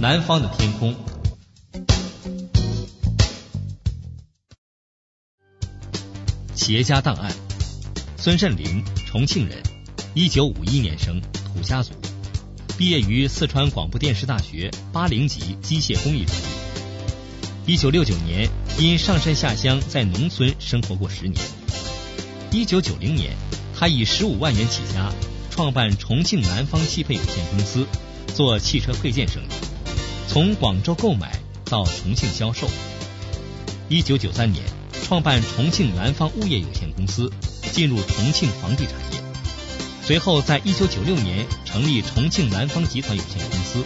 南方的天空。企业家档案：孙慎林，重庆人，一九五一年生，土家族，毕业于四川广播电视大学八零级机械工艺专业。一九六九年因上山下乡，在农村生活过十年。一九九零年，他以十五万元起家，创办重庆南方汽配有限公司，做汽车配件生意，从广州购买到重庆销售。一九九三年，创办重庆南方物业有限公司，进入重庆房地产业。随后，在一九九六年成立重庆南方集团有限公司。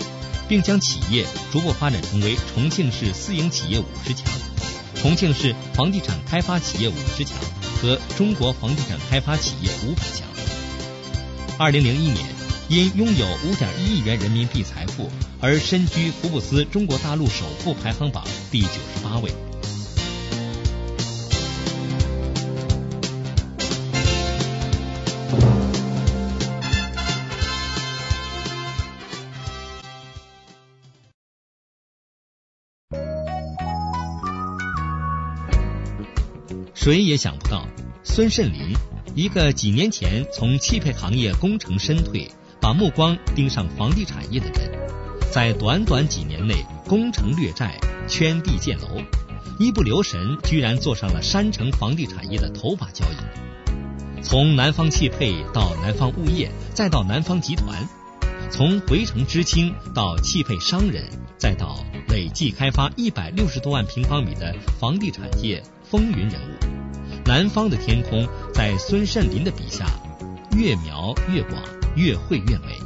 并将企业逐步发展成为重庆市私营企业五十强、重庆市房地产开发企业五十强和中国房地产开发企业五百强。二零零一年，因拥有五点一亿元人民币财富而身居福布斯中国大陆首富排行榜第九十八位。谁也想不到，孙慎林，一个几年前从汽配行业功成身退，把目光盯上房地产业的人，在短短几年内攻城略寨、圈地建楼，一不留神居然坐上了山城房地产业的头把交椅。从南方汽配到南方物业，再到南方集团，从回城知青到汽配商人，再到累计开发一百六十多万平方米的房地产业风云人物。南方的天空，在孙慎林的笔下，越描越广，越绘越美。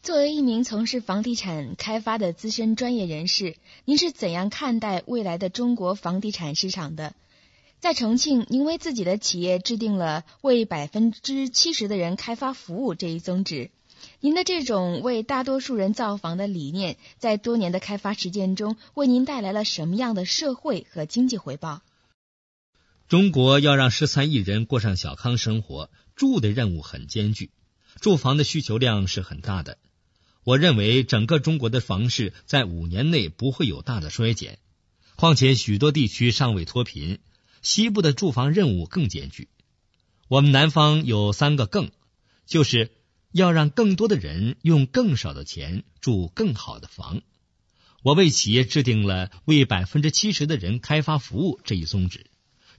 作为一名从事房地产开发的资深专业人士，您是怎样看待未来的中国房地产市场的？在重庆，您为自己的企业制定了为百分之七十的人开发服务这一宗旨。您的这种为大多数人造房的理念，在多年的开发实践中，为您带来了什么样的社会和经济回报？中国要让十三亿人过上小康生活，住的任务很艰巨，住房的需求量是很大的。我认为整个中国的房市在五年内不会有大的衰减，况且许多地区尚未脱贫，西部的住房任务更艰巨。我们南方有三个更，就是。要让更多的人用更少的钱住更好的房，我为企业制定了为百分之七十的人开发服务这一宗旨。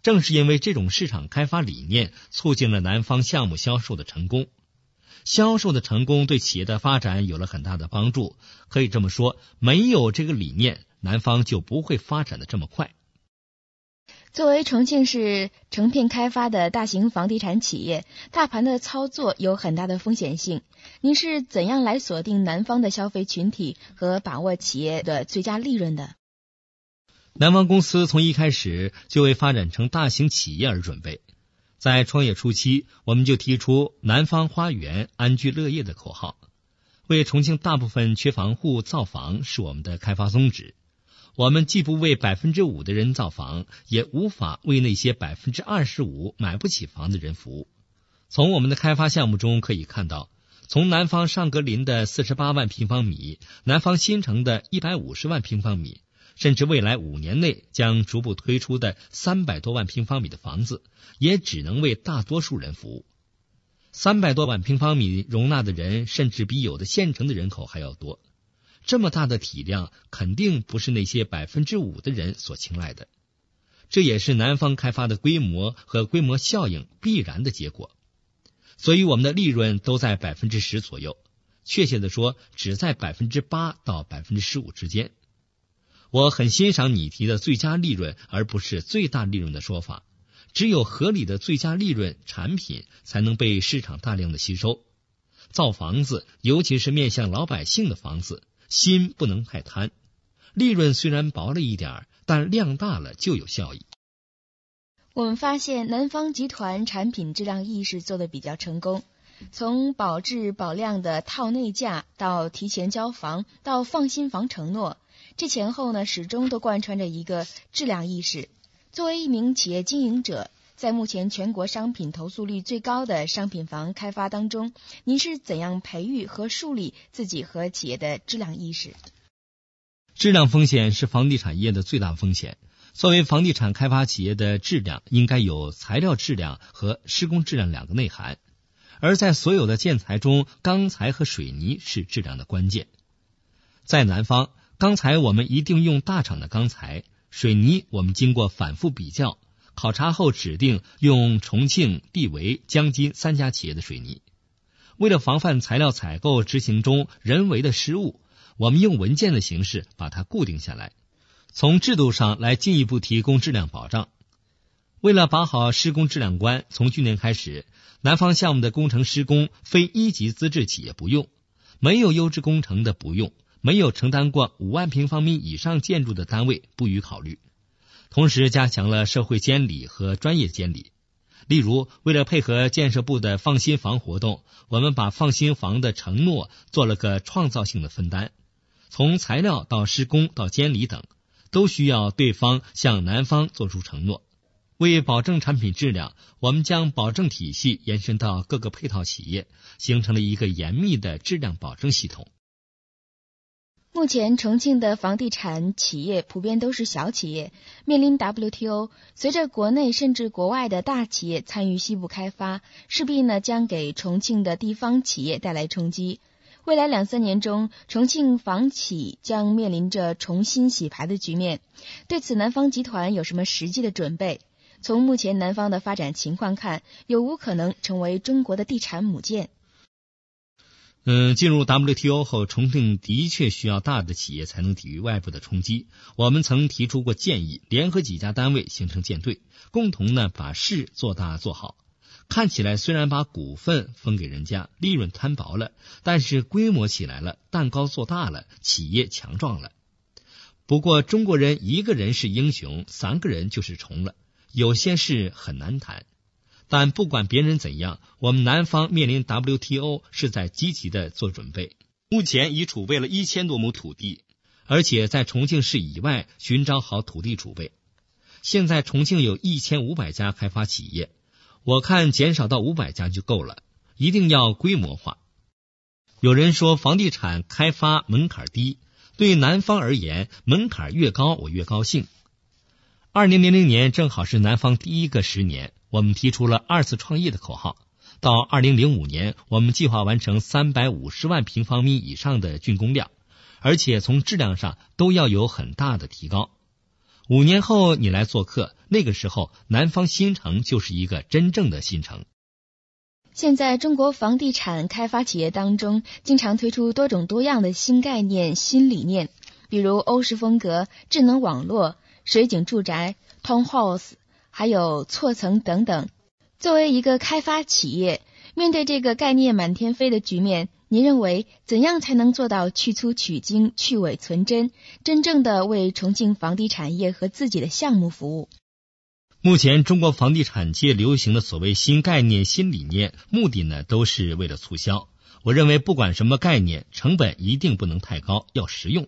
正是因为这种市场开发理念，促进了南方项目销售的成功。销售的成功对企业的发展有了很大的帮助。可以这么说，没有这个理念，南方就不会发展的这么快。作为重庆市成片开发的大型房地产企业，大盘的操作有很大的风险性。您是怎样来锁定南方的消费群体和把握企业的最佳利润的？南方公司从一开始就为发展成大型企业而准备。在创业初期，我们就提出“南方花园，安居乐业”的口号，为重庆大部分缺房户造房是我们的开发宗旨。我们既不为百分之五的人造房，也无法为那些百分之二十五买不起房的人服务。从我们的开发项目中可以看到，从南方上格林的四十八万平方米，南方新城的一百五十万平方米，甚至未来五年内将逐步推出的三百多万平方米的房子，也只能为大多数人服务。三百多万平方米容纳的人，甚至比有的县城的人口还要多。这么大的体量，肯定不是那些百分之五的人所青睐的。这也是南方开发的规模和规模效应必然的结果。所以我们的利润都在百分之十左右，确切的说，只在百分之八到百分之十五之间。我很欣赏你提的最佳利润，而不是最大利润的说法。只有合理的最佳利润产品，才能被市场大量的吸收。造房子，尤其是面向老百姓的房子。心不能太贪，利润虽然薄了一点但量大了就有效益。我们发现南方集团产品质量意识做的比较成功，从保质保量的套内价到提前交房到放心房承诺，这前后呢始终都贯穿着一个质量意识。作为一名企业经营者，在目前全国商品投诉率最高的商品房开发当中，您是怎样培育和树立自己和企业的质量意识？质量风险是房地产业的最大风险。作为房地产开发企业的质量，应该有材料质量和施工质量两个内涵。而在所有的建材中，钢材和水泥是质量的关键。在南方，钢材我们一定用大厂的钢材，水泥我们经过反复比较。考察后指定用重庆、地维、江津三家企业的水泥。为了防范材料采购执行中人为的失误，我们用文件的形式把它固定下来，从制度上来进一步提供质量保障。为了把好施工质量关，从去年开始，南方项目的工程施工非一级资质企业不用，没有优质工程的不用，没有承担过五万平方米以上建筑的单位不予考虑。同时加强了社会监理和专业监理。例如，为了配合建设部的放心房活动，我们把放心房的承诺做了个创造性的分担。从材料到施工到监理等，都需要对方向南方做出承诺。为保证产品质量，我们将保证体系延伸到各个配套企业，形成了一个严密的质量保证系统。目前，重庆的房地产企业普遍都是小企业，面临 WTO。随着国内甚至国外的大企业参与西部开发，势必呢将给重庆的地方企业带来冲击。未来两三年中，重庆房企将面临着重新洗牌的局面。对此，南方集团有什么实际的准备？从目前南方的发展情况看，有无可能成为中国的地产母舰？嗯，进入 WTO 后，重庆的确需要大的企业才能抵御外部的冲击。我们曾提出过建议，联合几家单位形成舰队，共同呢把事做大做好。看起来虽然把股份分给人家，利润摊薄了，但是规模起来了，蛋糕做大了，企业强壮了。不过中国人一个人是英雄，三个人就是虫了，有些事很难谈。但不管别人怎样，我们南方面临 WTO 是在积极的做准备。目前已储备了一千多亩土地，而且在重庆市以外寻找好土地储备。现在重庆有一千五百家开发企业，我看减少到五百家就够了。一定要规模化。有人说房地产开发门槛低，对南方而言，门槛越高我越高兴。二零零零年正好是南方第一个十年。我们提出了二次创业的口号，到二零零五年，我们计划完成三百五十万平方米以上的竣工量，而且从质量上都要有很大的提高。五年后你来做客，那个时候南方新城就是一个真正的新城。现在中国房地产开发企业当中，经常推出多种多样的新概念、新理念，比如欧式风格、智能网络、水景住宅、Townhouse。还有错层等等。作为一个开发企业，面对这个概念满天飞的局面，您认为怎样才能做到去粗取精、去伪存真，真正的为重庆房地产业和自己的项目服务？目前中国房地产界流行的所谓新概念、新理念，目的呢都是为了促销。我认为不管什么概念，成本一定不能太高，要实用。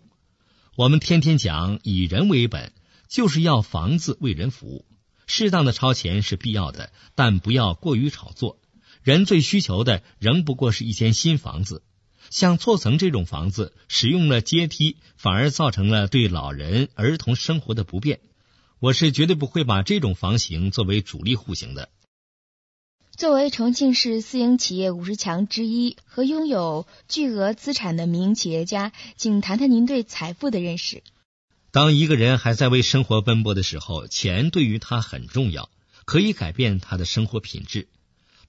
我们天天讲以人为本，就是要房子为人服务。适当的超前是必要的，但不要过于炒作。人最需求的仍不过是一间新房子。像错层这种房子，使用了阶梯，反而造成了对老人、儿童生活的不便。我是绝对不会把这种房型作为主力户型的。作为重庆市私营企业五十强之一和拥有巨额资产的民营企业家，请谈谈您对财富的认识。当一个人还在为生活奔波的时候，钱对于他很重要，可以改变他的生活品质。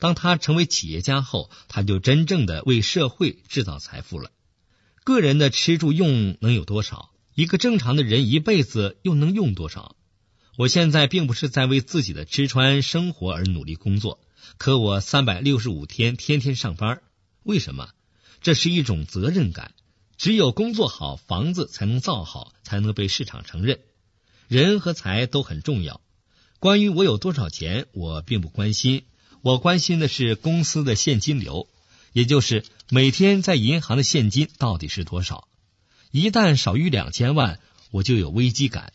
当他成为企业家后，他就真正的为社会制造财富了。个人的吃住用能有多少？一个正常的人一辈子又能用多少？我现在并不是在为自己的吃穿生活而努力工作，可我三百六十五天天天上班，为什么？这是一种责任感。只有工作好，房子才能造好，才能被市场承认。人和财都很重要。关于我有多少钱，我并不关心。我关心的是公司的现金流，也就是每天在银行的现金到底是多少。一旦少于两千万，我就有危机感。